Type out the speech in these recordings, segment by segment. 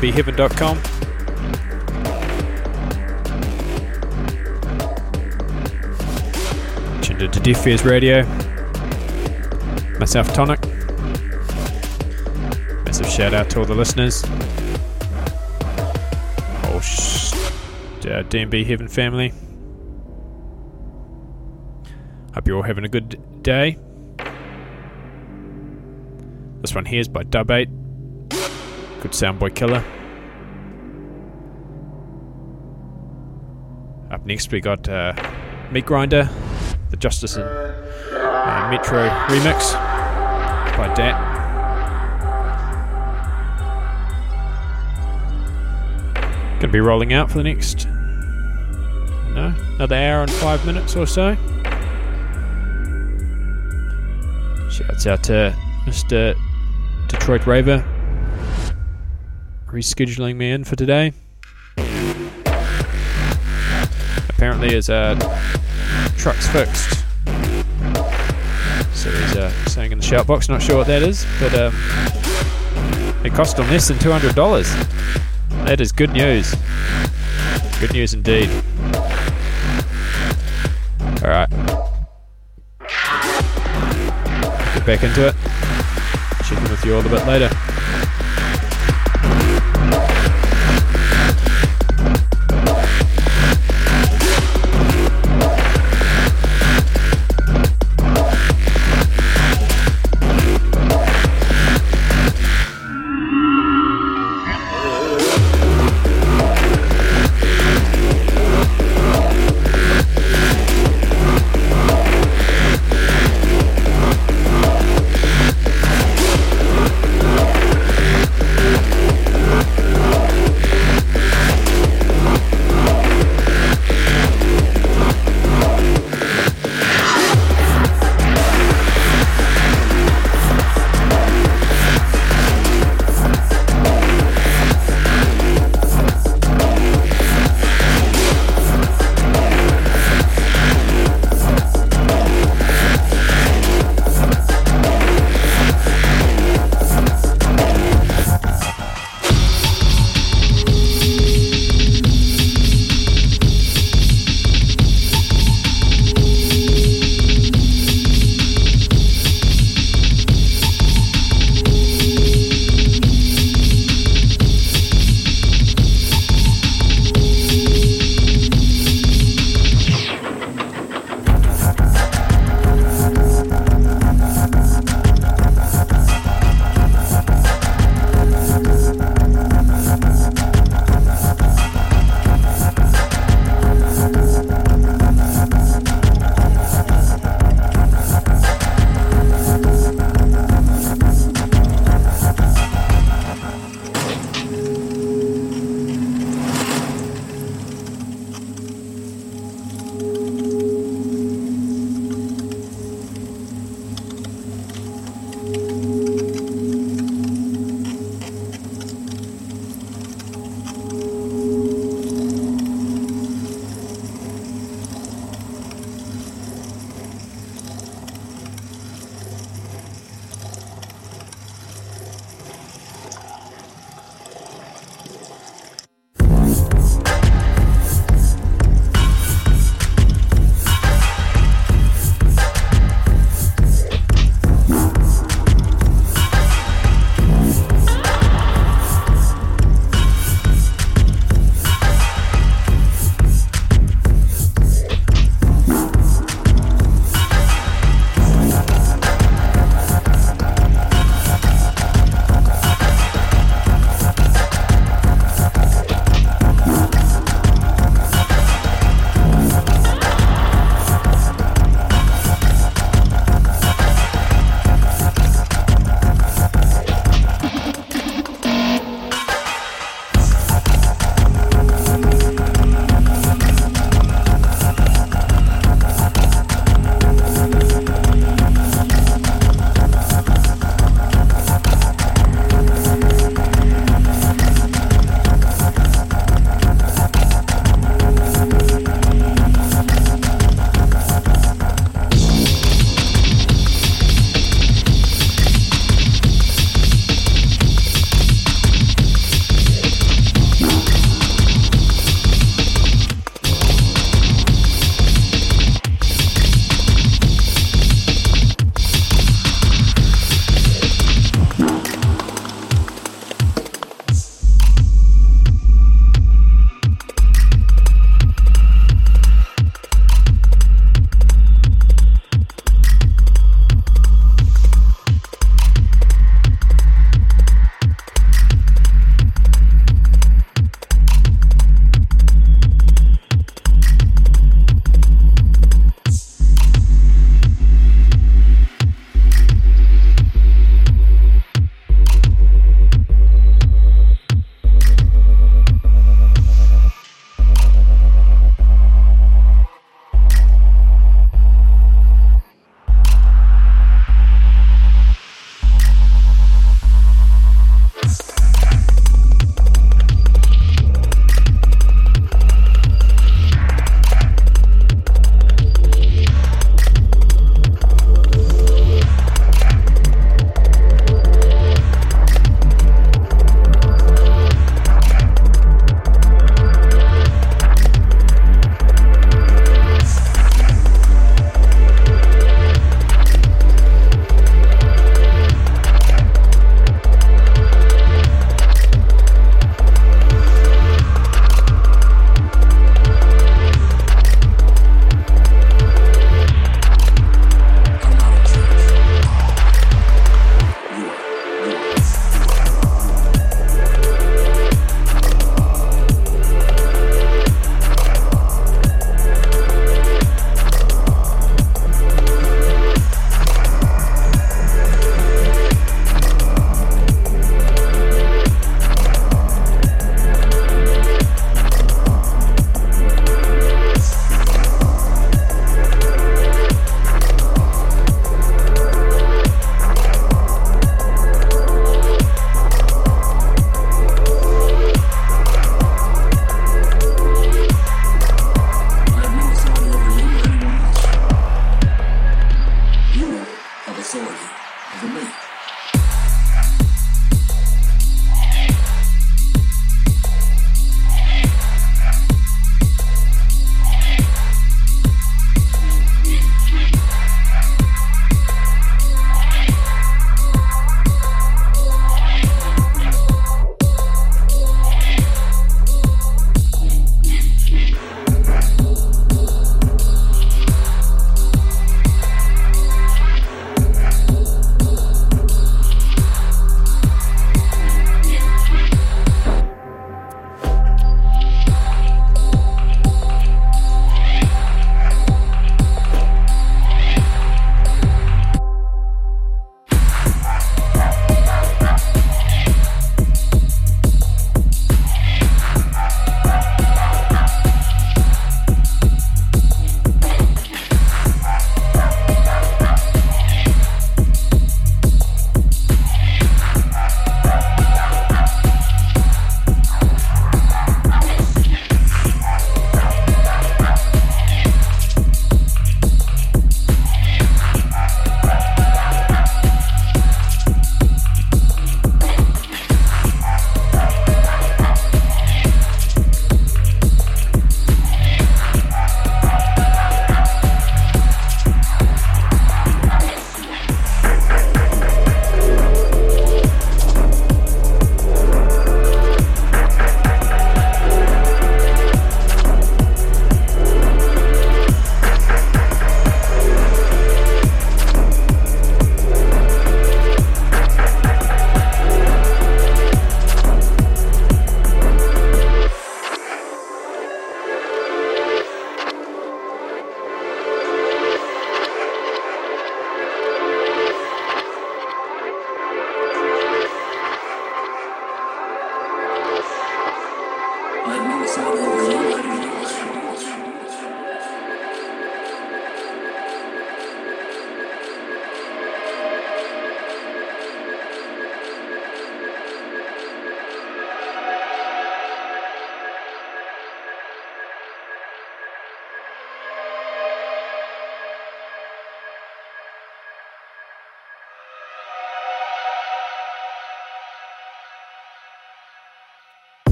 dnbheaven.com. Tuned into Deaf Fears Radio. Myself, Tonic. Massive shout out to all the listeners. Oh, sh- uh, DNB Heaven family. Hope you're all having a good day. This one here is by DubApe. Good Soundboy Killa. Up next, we got uh, Meat Grinder, the Justice and uh, Metro remix by Daat. Gonna be rolling out for the next, no, another hour and five minutes or so. Shouts out to Mr. Detroit Raver rescheduling me in for today. Apparently his uh, truck's fixed. So he's uh, saying in the shout box, not sure what that is, but um, it cost him less than $200. That is good news. Good news indeed. Alright. Get back into it. Check in with you all a bit later.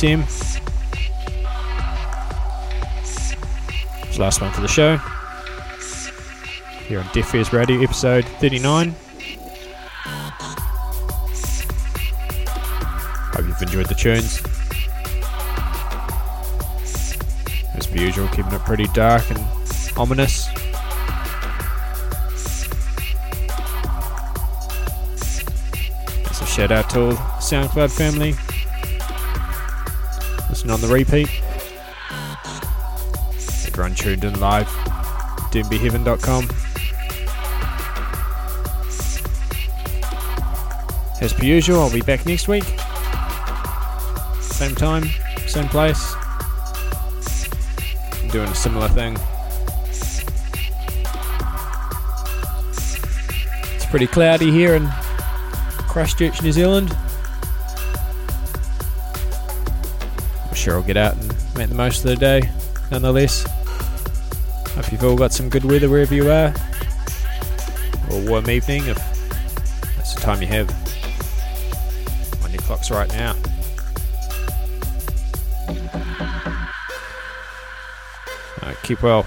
MSM. It's the last one for the show. Here on Ears Radio, episode 39. Hope you've enjoyed the tunes. As per usual, keeping it pretty dark and ominous. So shout out to all SoundCloud family. On the repeat. Everyone tuned in live. dnbheaven.com. As per usual, I'll be back next week. Same time, same place. Doing a similar thing. It's pretty cloudy here in Christchurch, New Zealand. Sure I'll get out and make the most of the day, nonetheless. Hope you've all got some good weather wherever you are, or warm evening if that's the time you have on your clocks right now. Right, keep well.